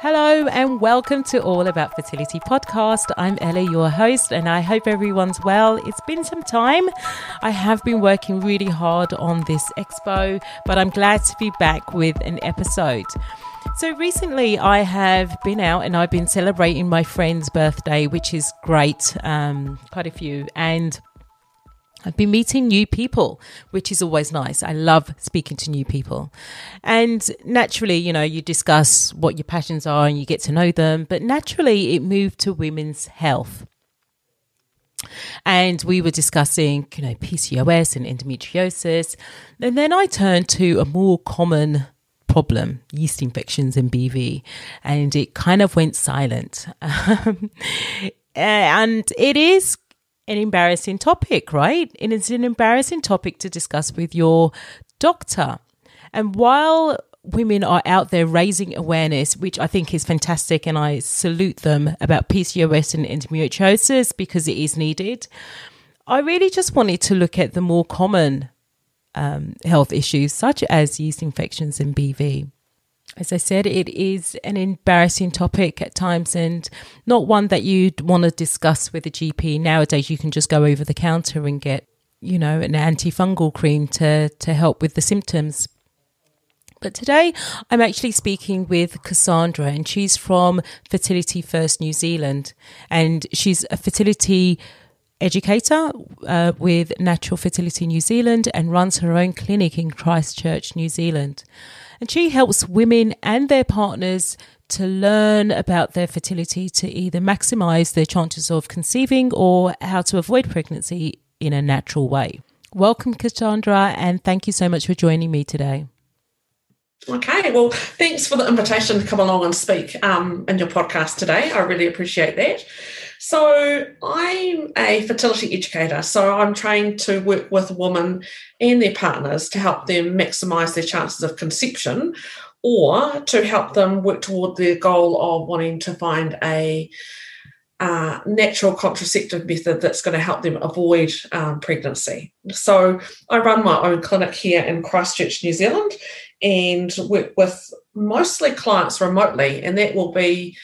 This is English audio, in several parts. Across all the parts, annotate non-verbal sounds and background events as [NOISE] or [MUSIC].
Hello and welcome to All About Fertility podcast. I'm Ella, your host, and I hope everyone's well. It's been some time. I have been working really hard on this expo, but I'm glad to be back with an episode. So recently, I have been out and I've been celebrating my friend's birthday, which is great, um, quite a few, and I've been meeting new people, which is always nice. I love speaking to new people. And naturally, you know, you discuss what your passions are and you get to know them, but naturally it moved to women's health. And we were discussing, you know, PCOS and endometriosis. And then I turned to a more common problem, yeast infections and BV, and it kind of went silent. [LAUGHS] Um, and it is an embarrassing topic, right? And it's an embarrassing topic to discuss with your doctor. And while women are out there raising awareness, which I think is fantastic, and I salute them about PCOS and endometriosis because it is needed, I really just wanted to look at the more common um, health issues, such as yeast infections and BV as I said, it is an embarrassing topic at times and not one that you'd want to discuss with a GP. Nowadays, you can just go over the counter and get, you know, an antifungal cream to, to help with the symptoms. But today, I'm actually speaking with Cassandra, and she's from Fertility First New Zealand, and she's a fertility educator uh, with Natural Fertility New Zealand and runs her own clinic in Christchurch, New Zealand and she helps women and their partners to learn about their fertility to either maximize their chances of conceiving or how to avoid pregnancy in a natural way. Welcome, Cassandra, and thank you so much for joining me today. Okay, well, thanks for the invitation to come along and speak um, in your podcast today. I really appreciate that. So, I'm a fertility educator. So, I'm trained to work with women and their partners to help them maximize their chances of conception or to help them work toward their goal of wanting to find a uh, natural contraceptive method that's going to help them avoid um, pregnancy. So, I run my own clinic here in Christchurch, New Zealand, and work with mostly clients remotely, and that will be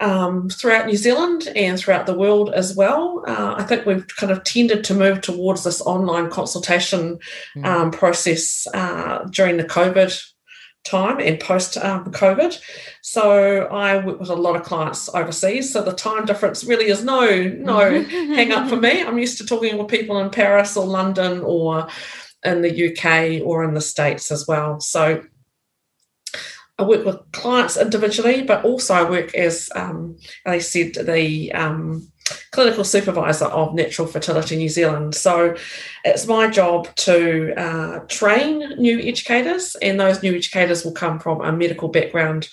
um, throughout New Zealand and throughout the world as well. Uh, I think we've kind of tended to move towards this online consultation mm. um, process uh, during the COVID time and post um, COVID. So I work with a lot of clients overseas. So the time difference really is no no [LAUGHS] hang up for me. I'm used to talking with people in Paris or London or in the UK or in the States as well. So I work with clients individually, but also I work as, um, I said, the um, clinical supervisor of Natural Fertility New Zealand. So it's my job to uh, train new educators, and those new educators will come from a medical background,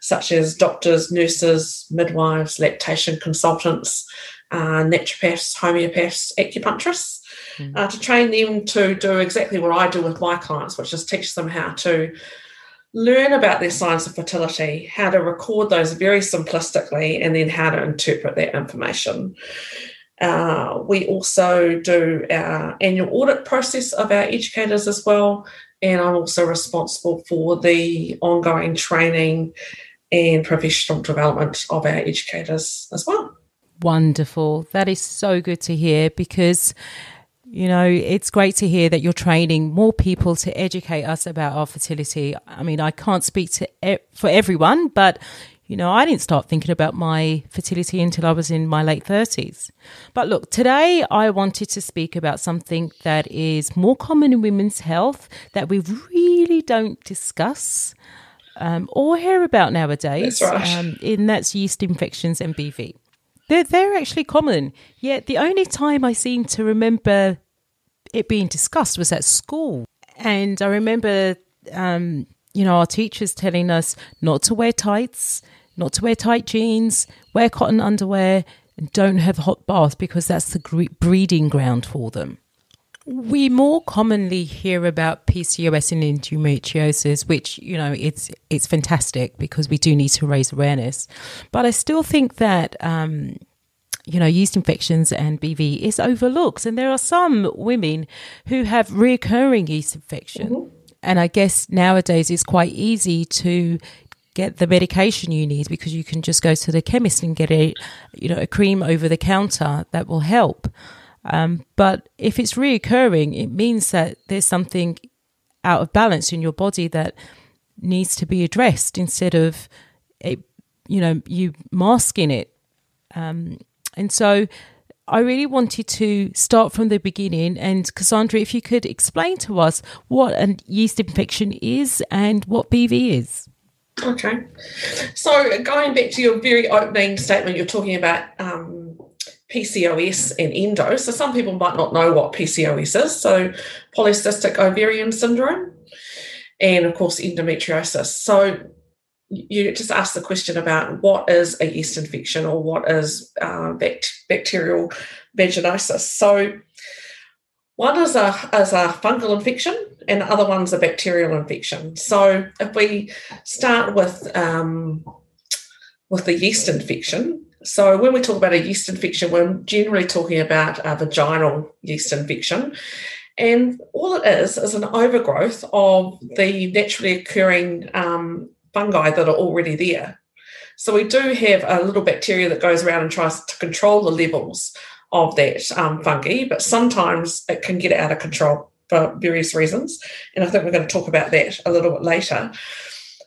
such as doctors, nurses, midwives, lactation consultants, uh, naturopaths, homeopaths, acupuncturists. Mm. Uh, to train them to do exactly what I do with my clients, which is teach them how to learn about their signs of fertility, how to record those very simplistically, and then how to interpret that information. Uh, we also do our annual audit process of our educators as well, and I'm also responsible for the ongoing training and professional development of our educators as well. Wonderful. That is so good to hear because you know, it's great to hear that you're training more people to educate us about our fertility. I mean, I can't speak to e- for everyone, but you know, I didn't start thinking about my fertility until I was in my late 30s. But look, today I wanted to speak about something that is more common in women's health that we really don't discuss um, or hear about nowadays, that's right. um, and that's yeast infections and BV. They're, they're actually common. Yet the only time I seem to remember it being discussed was at school. And I remember, um, you know, our teachers telling us not to wear tights, not to wear tight jeans, wear cotton underwear, and don't have hot bath because that's the breeding ground for them. We more commonly hear about PCOS and endometriosis, which you know it's it's fantastic because we do need to raise awareness. But I still think that um, you know yeast infections and BV is overlooked, and there are some women who have recurring yeast infection, mm-hmm. and I guess nowadays it's quite easy to get the medication you need because you can just go to the chemist and get a you know a cream over the counter that will help. Um, but if it's reoccurring, it means that there's something out of balance in your body that needs to be addressed instead of it, you know, you masking it. Um, and so I really wanted to start from the beginning. And Cassandra, if you could explain to us what a yeast infection is and what BV is. Okay. So going back to your very opening statement, you're talking about um, PCOS and endo. So some people might not know what PCOS is. So polycystic ovarian syndrome, and of course endometriosis. So you just asked the question about what is a yeast infection or what is uh, bact- bacterial vaginosis. So one is a is a fungal infection, and the other one's a bacterial infection. So if we start with um, with the yeast infection, so when we talk about a yeast infection, we're generally talking about a vaginal yeast infection. And all it is is an overgrowth of the naturally occurring um, fungi that are already there. So we do have a little bacteria that goes around and tries to control the levels of that um, fungi, but sometimes it can get out of control for various reasons. And I think we're going to talk about that a little bit later.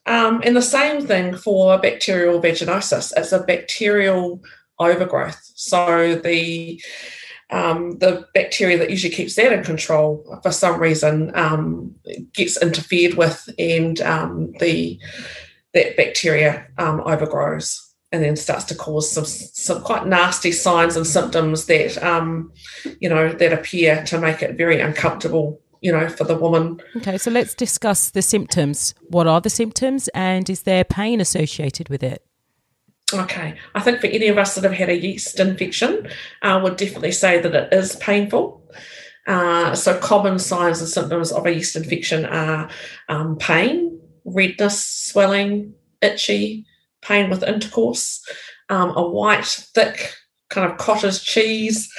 Um, and the same thing for bacterial vaginosis. It's a bacterial overgrowth. So the um, the bacteria that usually keeps that in control for some reason um, gets interfered with, and um, the that bacteria um, overgrows and then starts to cause some some quite nasty signs and symptoms that um, you know that appear to make it very uncomfortable you know for the woman. Okay so let's discuss the symptoms. What are the symptoms and is there pain associated with it Okay, I think for any of us that have had a yeast infection, uh, would definitely say that it is painful. Uh, so, common signs and symptoms of a yeast infection are um, pain, redness, swelling, itchy, pain with intercourse, um, a white, thick kind of cottage cheese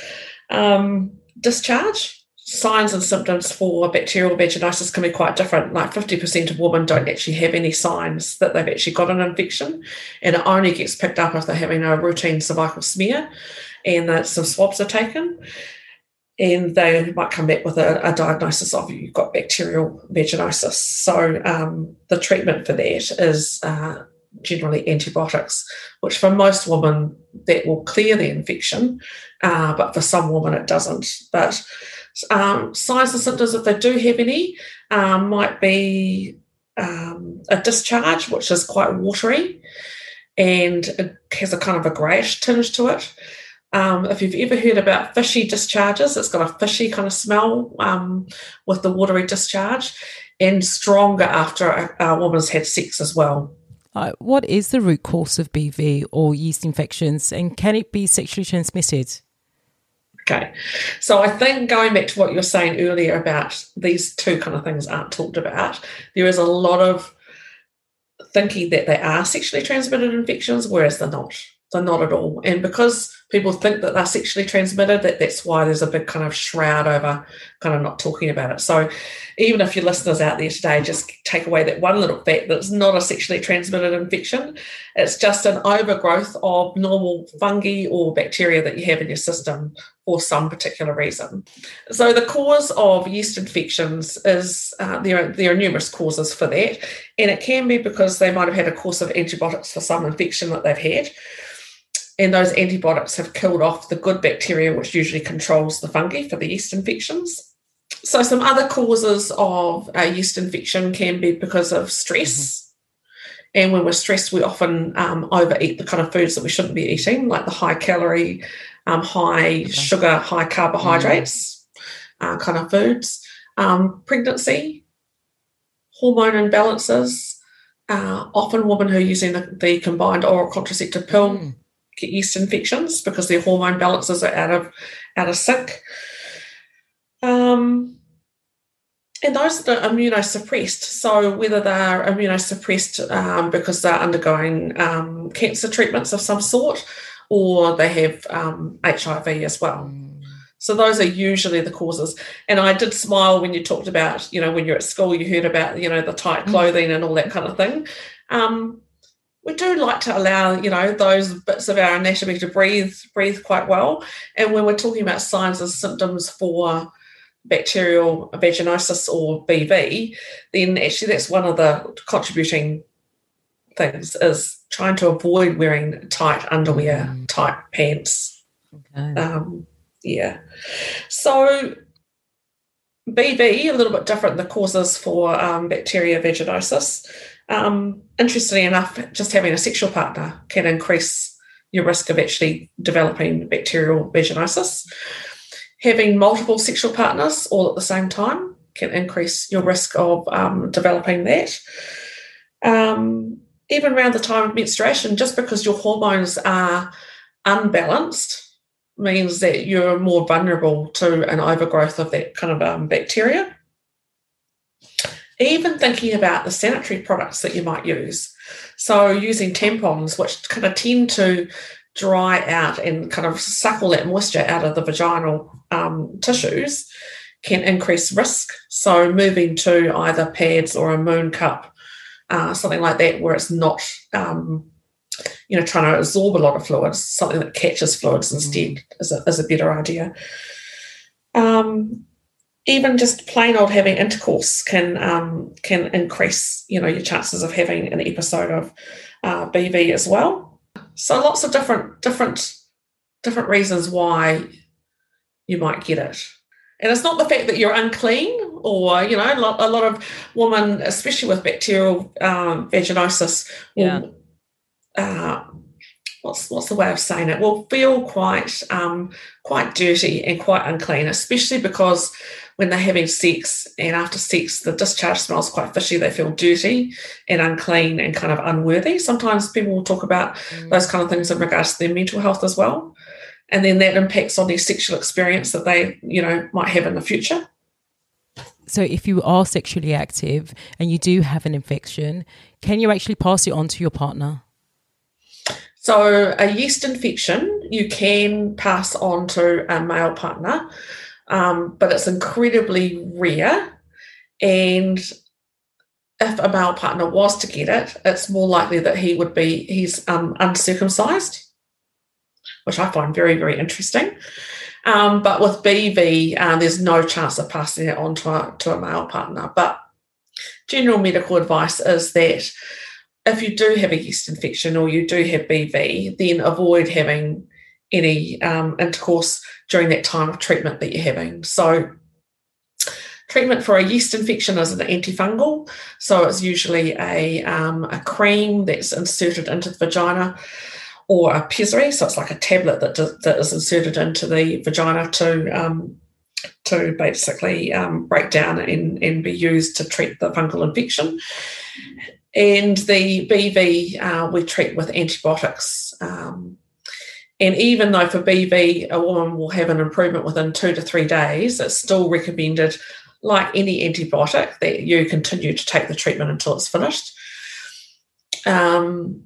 um, discharge, signs and symptoms for bacterial vaginosis can be quite different. Like 50% of women don't actually have any signs that they've actually got an infection, and it only gets picked up if they're having a routine cervical smear and that some swabs are taken. And they might come back with a, a diagnosis of you've got bacterial vaginosis. So um, the treatment for that is uh, generally antibiotics, which for most women that will clear the infection, uh, but for some women it doesn't. But um, signs and symptoms, if they do have any, um, might be um, a discharge, which is quite watery and it has a kind of a greyish tinge to it. Um, if you've ever heard about fishy discharges, it's got a fishy kind of smell um, with the watery discharge and stronger after a, a woman's had sex as well. Uh, what is the root cause of BV or yeast infections and can it be sexually transmitted? Okay. So I think going back to what you were saying earlier about these two kind of things aren't talked about, there is a lot of thinking that they are sexually transmitted infections, whereas they're not. They're not at all. And because people think that they're sexually transmitted, that that's why there's a big kind of shroud over kind of not talking about it. So even if your listeners out there today just take away that one little fact that it's not a sexually transmitted infection, it's just an overgrowth of normal fungi or bacteria that you have in your system for some particular reason. So the cause of yeast infections is uh, there, are, there are numerous causes for that. And it can be because they might have had a course of antibiotics for some infection that they've had and those antibiotics have killed off the good bacteria, which usually controls the fungi for the yeast infections. So, some other causes of a yeast infection can be because of stress. Mm-hmm. And when we're stressed, we often um, overeat the kind of foods that we shouldn't be eating, like the high calorie, um, high okay. sugar, high carbohydrates mm. uh, kind of foods. Um, pregnancy, hormone imbalances. Uh, often, women who are using the, the combined oral contraceptive pill mm yeast infections because their hormone balances are out of out of sync. Um, and those that are immunosuppressed, so whether they're immunosuppressed um, because they're undergoing um, cancer treatments of some sort, or they have um, HIV as well. Mm. So those are usually the causes. And I did smile when you talked about, you know, when you're at school, you heard about, you know, the tight mm. clothing and all that kind of thing. Um, we do like to allow you know those bits of our anatomy to breathe breathe quite well and when we're talking about signs and symptoms for bacterial vaginosis or bv then actually that's one of the contributing things is trying to avoid wearing tight underwear mm. tight pants okay. um, yeah so bv a little bit different the causes for um, bacteria vaginosis um, interestingly enough, just having a sexual partner can increase your risk of actually developing bacterial vaginosis. Having multiple sexual partners all at the same time can increase your risk of um, developing that. Um, even around the time of menstruation, just because your hormones are unbalanced means that you're more vulnerable to an overgrowth of that kind of um, bacteria even thinking about the sanitary products that you might use. So, using tampons, which kind of tend to dry out and kind of suck all that moisture out of the vaginal um, tissues, can increase risk. So, moving to either pads or a moon cup, uh, something like that, where it's not, um, you know, trying to absorb a lot of fluids, something that catches fluids instead, mm. is, a, is a better idea. Um, even just plain old having intercourse can um, can increase you know your chances of having an episode of uh, BV as well. So lots of different different different reasons why you might get it. And it's not the fact that you're unclean or, you know, a lot, a lot of women, especially with bacterial um, vaginosis, will, yeah. uh, what's, what's the way of saying it, will feel quite, um, quite dirty and quite unclean, especially because when they're having sex and after sex the discharge smells quite fishy they feel dirty and unclean and kind of unworthy. Sometimes people will talk about mm. those kind of things in regards to their mental health as well. And then that impacts on their sexual experience that they you know might have in the future. So if you are sexually active and you do have an infection can you actually pass it on to your partner? So a yeast infection you can pass on to a male partner um, but it's incredibly rare. And if a male partner was to get it, it's more likely that he would be he's um, uncircumcised, which I find very very interesting. Um, but with BV, uh, there's no chance of passing it on to a, to a male partner. But general medical advice is that if you do have a yeast infection or you do have BV, then avoid having any um, intercourse during that time of treatment that you're having. So, treatment for a yeast infection is an antifungal. So, it's usually a, um, a cream that's inserted into the vagina or a pessary. So, it's like a tablet that, that is inserted into the vagina to um, to basically um, break down and, and be used to treat the fungal infection. And the BV uh, we treat with antibiotics. Um, and even though for BV, a woman will have an improvement within two to three days, it's still recommended, like any antibiotic, that you continue to take the treatment until it's finished. Um,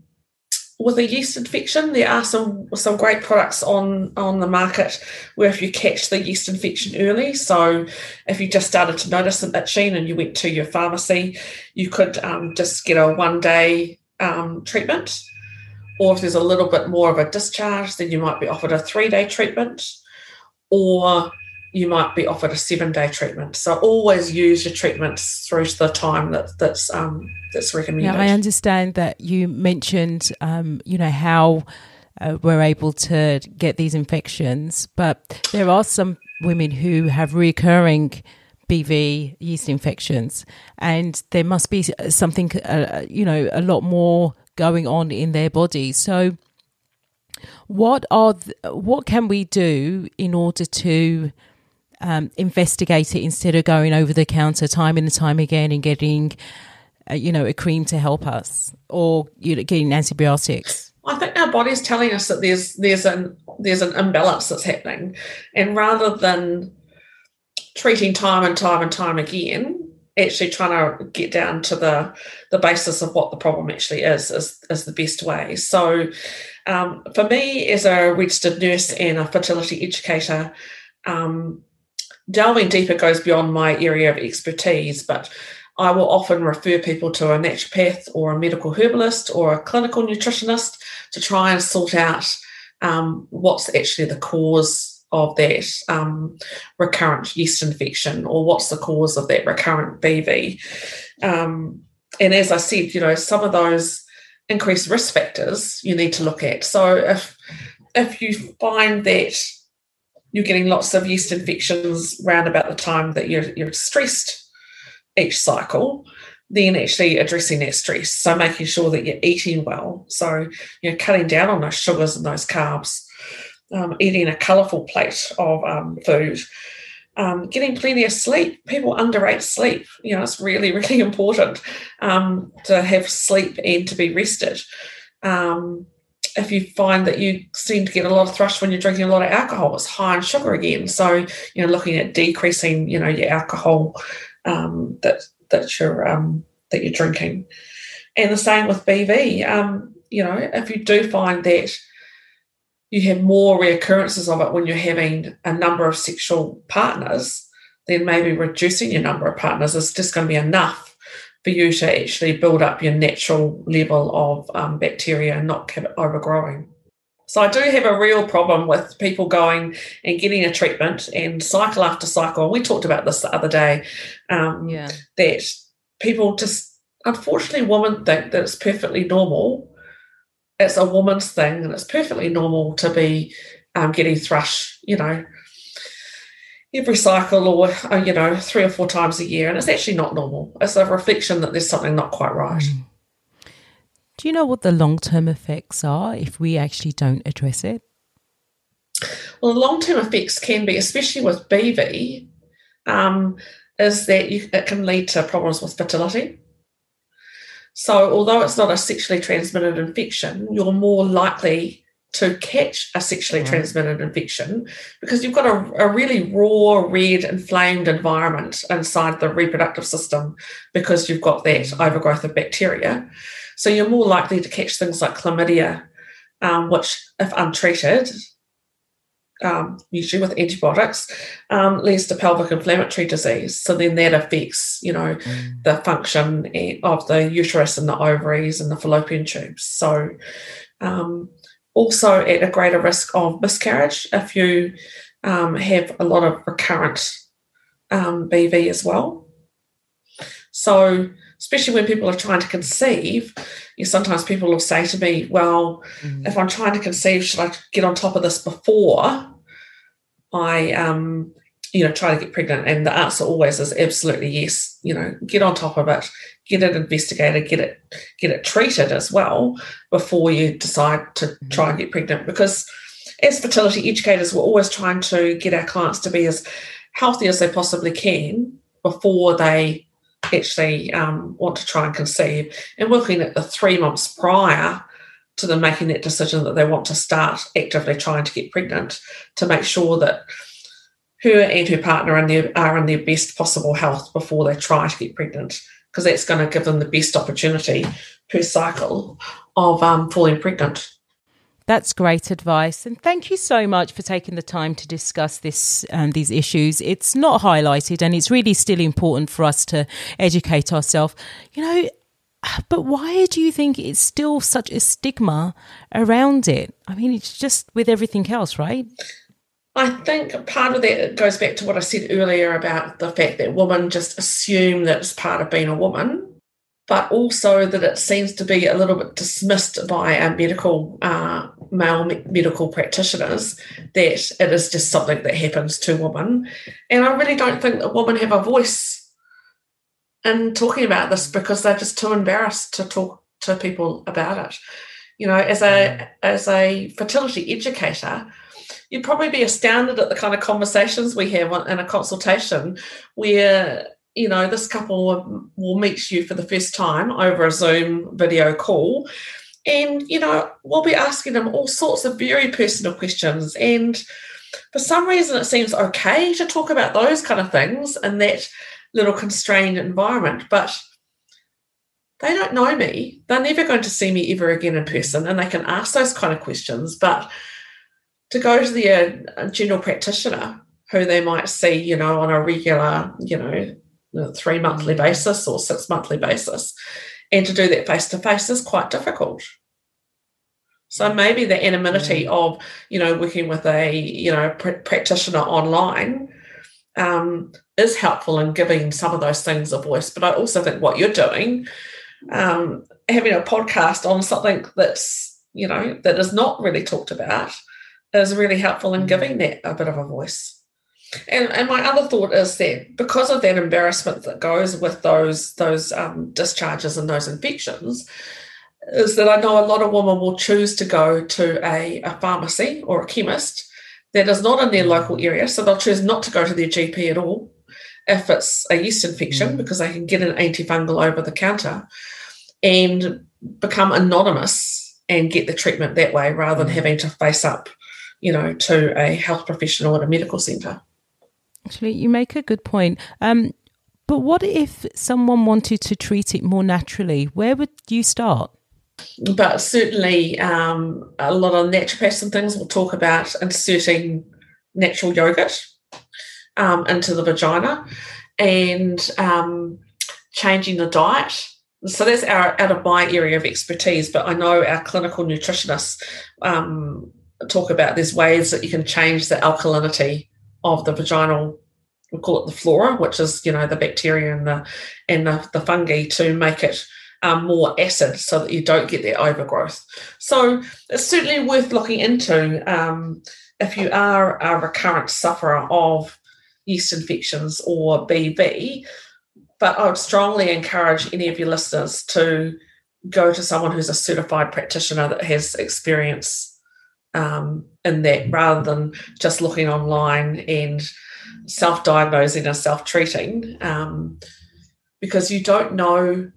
with a yeast infection, there are some some great products on on the market where if you catch the yeast infection early, so if you just started to notice an itching and you went to your pharmacy, you could um, just get a one day um, treatment or if there's a little bit more of a discharge, then you might be offered a three day treatment, or you might be offered a seven day treatment. So always use your treatments through to the time that that's um, that's recommended. Now I understand that you mentioned, um, you know, how uh, we're able to get these infections, but there are some women who have recurring BV yeast infections, and there must be something, uh, you know, a lot more going on in their body. So, what are th- what can we do in order to um, investigate it instead of going over the counter time and time again and getting, uh, you know, a cream to help us or you know, getting antibiotics? I think our body's telling us that there's there's an there's an imbalance that's happening, and rather than treating time and time and time again, actually trying to get down to the the basis of what the problem actually is is, is the best way. So um, for me as a registered nurse and a fertility educator, um, delving deeper goes beyond my area of expertise, but I will often refer people to a naturopath or a medical herbalist or a clinical nutritionist to try and sort out um, what's actually the cause of that um, recurrent yeast infection or what's the cause of that recurrent BV. Um, and as I said, you know, some of those increased risk factors you need to look at. So if if you find that you're getting lots of yeast infections around about the time that you're, you're stressed each cycle, then actually addressing that stress. So making sure that you're eating well. So you know, cutting down on those sugars and those carbs, um, eating a colourful plate of um, food, um, getting plenty of sleep. People underrate sleep. You know, it's really, [LAUGHS] really important um, to have sleep and to be rested. Um, if you find that you seem to get a lot of thrush when you're drinking a lot of alcohol, it's high in sugar again. So, you know, looking at decreasing, you know, your alcohol um, that that you're that you're drinking. And the same with BV. You know, if you do find that you have more reoccurrences of it when you're having a number of sexual partners, then maybe reducing your number of partners is just going to be enough for you to actually build up your natural level of um, bacteria and not keep it overgrowing. So I do have a real problem with people going and getting a treatment and cycle after cycle. We talked about this the other day. Um, yeah. That people just, unfortunately, women think that it's perfectly normal. It's a woman's thing, and it's perfectly normal to be um, getting thrush, you know, every cycle or, uh, you know, three or four times a year. And it's actually not normal. It's a reflection that there's something not quite right. Mm. Do you know what the long term effects are if we actually don't address it? Well, the long term effects can be, especially with BV, um, is that you, it can lead to problems with fertility. So, although it's not a sexually transmitted infection, you're more likely to catch a sexually mm. transmitted infection because you've got a, a, really raw, red, inflamed environment inside the reproductive system because you've got that mm. overgrowth of bacteria. So you're more likely to catch things like chlamydia, um, which, if untreated, um, usually with antibiotics, um, leads to pelvic inflammatory disease. So then that affects, you know, mm. the function of the uterus and the ovaries and the fallopian tubes. So um, also at a greater risk of miscarriage if you um, have a lot of recurrent um, BV as well. So especially when people are trying to conceive, you know, sometimes people will say to me, Well, mm. if I'm trying to conceive, should I get on top of this before I um, you know, try to get pregnant? And the answer always is absolutely yes. You know, get on top of it, get it investigated, get it get it treated as well before you decide to mm. try and get pregnant. Because as fertility educators, we're always trying to get our clients to be as healthy as they possibly can before they actually um, want to try and conceive and looking at the three months prior to them making that decision that they want to start actively trying to get pregnant to make sure that her and her partner are in their, are in their best possible health before they try to get pregnant because that's going to give them the best opportunity per cycle of um, falling pregnant. That's great advice, and thank you so much for taking the time to discuss this um, these issues. It's not highlighted, and it's really still important for us to educate ourselves. You know, but why do you think it's still such a stigma around it? I mean, it's just with everything else, right? I think part of that goes back to what I said earlier about the fact that women just assume that it's part of being a woman but also that it seems to be a little bit dismissed by our medical uh, male medical practitioners that it is just something that happens to women, and I really don't think that women have a voice in talking about this because they're just too embarrassed to talk to people about it. You know, as a mm. as a fertility educator, you'd probably be astounded at the kind of conversations we have in a consultation where you know, this couple will meet you for the first time over a Zoom video call. And, you know, we'll be asking them all sorts of very personal questions. And for some reason, it seems okay to talk about those kind of things and that little constrained environment. But they don't know me. They're never going to see me ever again in person. And they can ask those kind of questions. But to go to the uh, general practitioner who they might see, you know, on a regular, you know, three monthly basis or six monthly basis. And to do that face to face is quite difficult. So maybe the anonymity of, you know, working with a, you know, pr- practitioner online um, is helpful in giving some of those things a voice. But I also think what you're doing, um, having a podcast on something that's, you know, that is not really talked about is really helpful in mm. giving that a bit of a voice. And, and my other thought is that because of that embarrassment that goes with those those um, discharges and those infections, is that I know a lot of women will choose to go to a, a pharmacy or a chemist that is not in their local area, so they'll choose not to go to their GP at all if it's a yeast infection mm. because they can get an antifungal over the counter and become anonymous and get the treatment that way rather than mm. having to face up, you know, to a health professional at a medical centre. Actually, you make a good point. Um, but what if someone wanted to treat it more naturally? Where would you start? But certainly, um, a lot of naturopaths and things will talk about inserting natural yogurt um, into the vagina and um, changing the diet. So that's our out of my area of expertise. But I know our clinical nutritionists um, talk about there's ways that you can change the alkalinity of the vaginal we call it the flora, which is you know the bacteria and the and the, the fungi to make it um, more acid so that you don't get that overgrowth. So it's certainly worth looking into um, if you are a recurrent sufferer of yeast infections or BV. But I would strongly encourage any of your listeners to go to someone who's a certified practitioner that has experience um, in that rather than just looking online and self diagnosing or self treating um, because you don't know.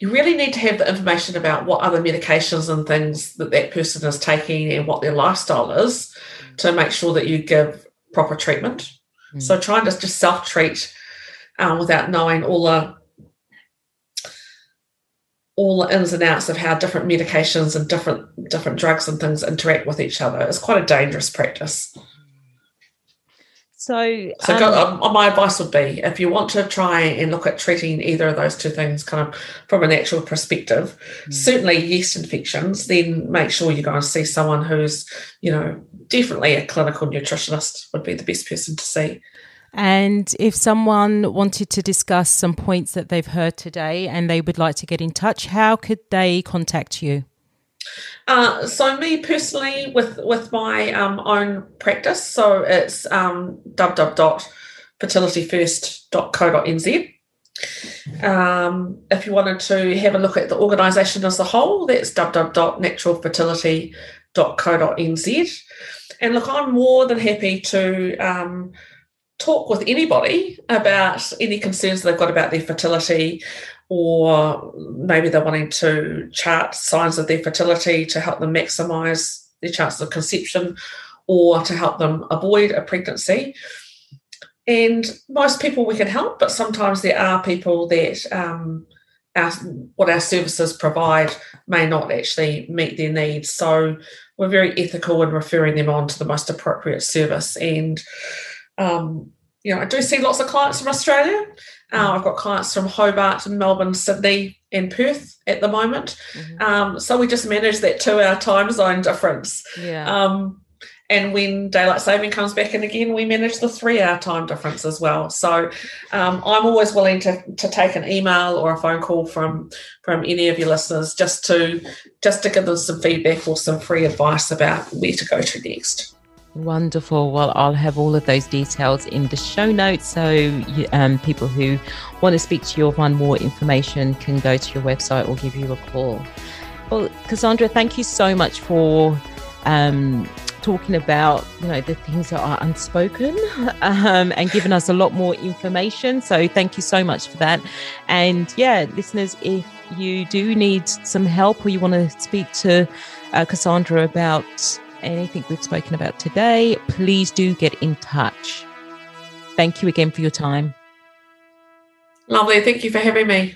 You really need to have the information about what other medications and things that that person is taking and what their lifestyle is to make sure that you give proper treatment. Mm. So trying to just self treat um, without knowing all the all the ins and outs of how different medications and different different drugs and things interact with each other is quite a dangerous practice. So, so um, go, um, my advice would be if you want to try and look at treating either of those two things kind of from an actual perspective, mm. certainly yeast infections, then make sure you go and see someone who's, you know, definitely a clinical nutritionist would be the best person to see. And if someone wanted to discuss some points that they've heard today and they would like to get in touch, how could they contact you? Uh, so me personally, with with my um, own practice, so it's um, www.fertilityfirst.co.nz. Um, if you wanted to have a look at the organisation as a whole, that's www.naturalfertility.co.nz. And look, I'm more than happy to um, talk with anybody about any concerns they've got about their fertility or maybe they're wanting to chart signs of their fertility to help them maximize their chances of conception or to help them avoid a pregnancy. And most people we can help, but sometimes there are people that um, our, what our services provide may not actually meet their needs. So we're very ethical in referring them on to the most appropriate service. And um, you know, I do see lots of clients from Australia, uh, I've got clients from Hobart, Melbourne, Sydney, and Perth at the moment. Mm-hmm. Um, so we just manage that two hour time zone difference. Yeah. Um, and when daylight saving comes back in again, we manage the three hour time difference as well. So um, I'm always willing to, to take an email or a phone call from from any of your listeners just to just to give them some feedback or some free advice about where to go to next. Wonderful. Well, I'll have all of those details in the show notes. So um, people who want to speak to you or find more information can go to your website or give you a call. Well, Cassandra, thank you so much for um, talking about you know the things that are unspoken [LAUGHS] um, and giving us a lot more information. So thank you so much for that. And yeah, listeners, if you do need some help or you want to speak to uh, Cassandra about anything we've spoken about today, please do get in touch. Thank you again for your time. Lovely. Thank you for having me.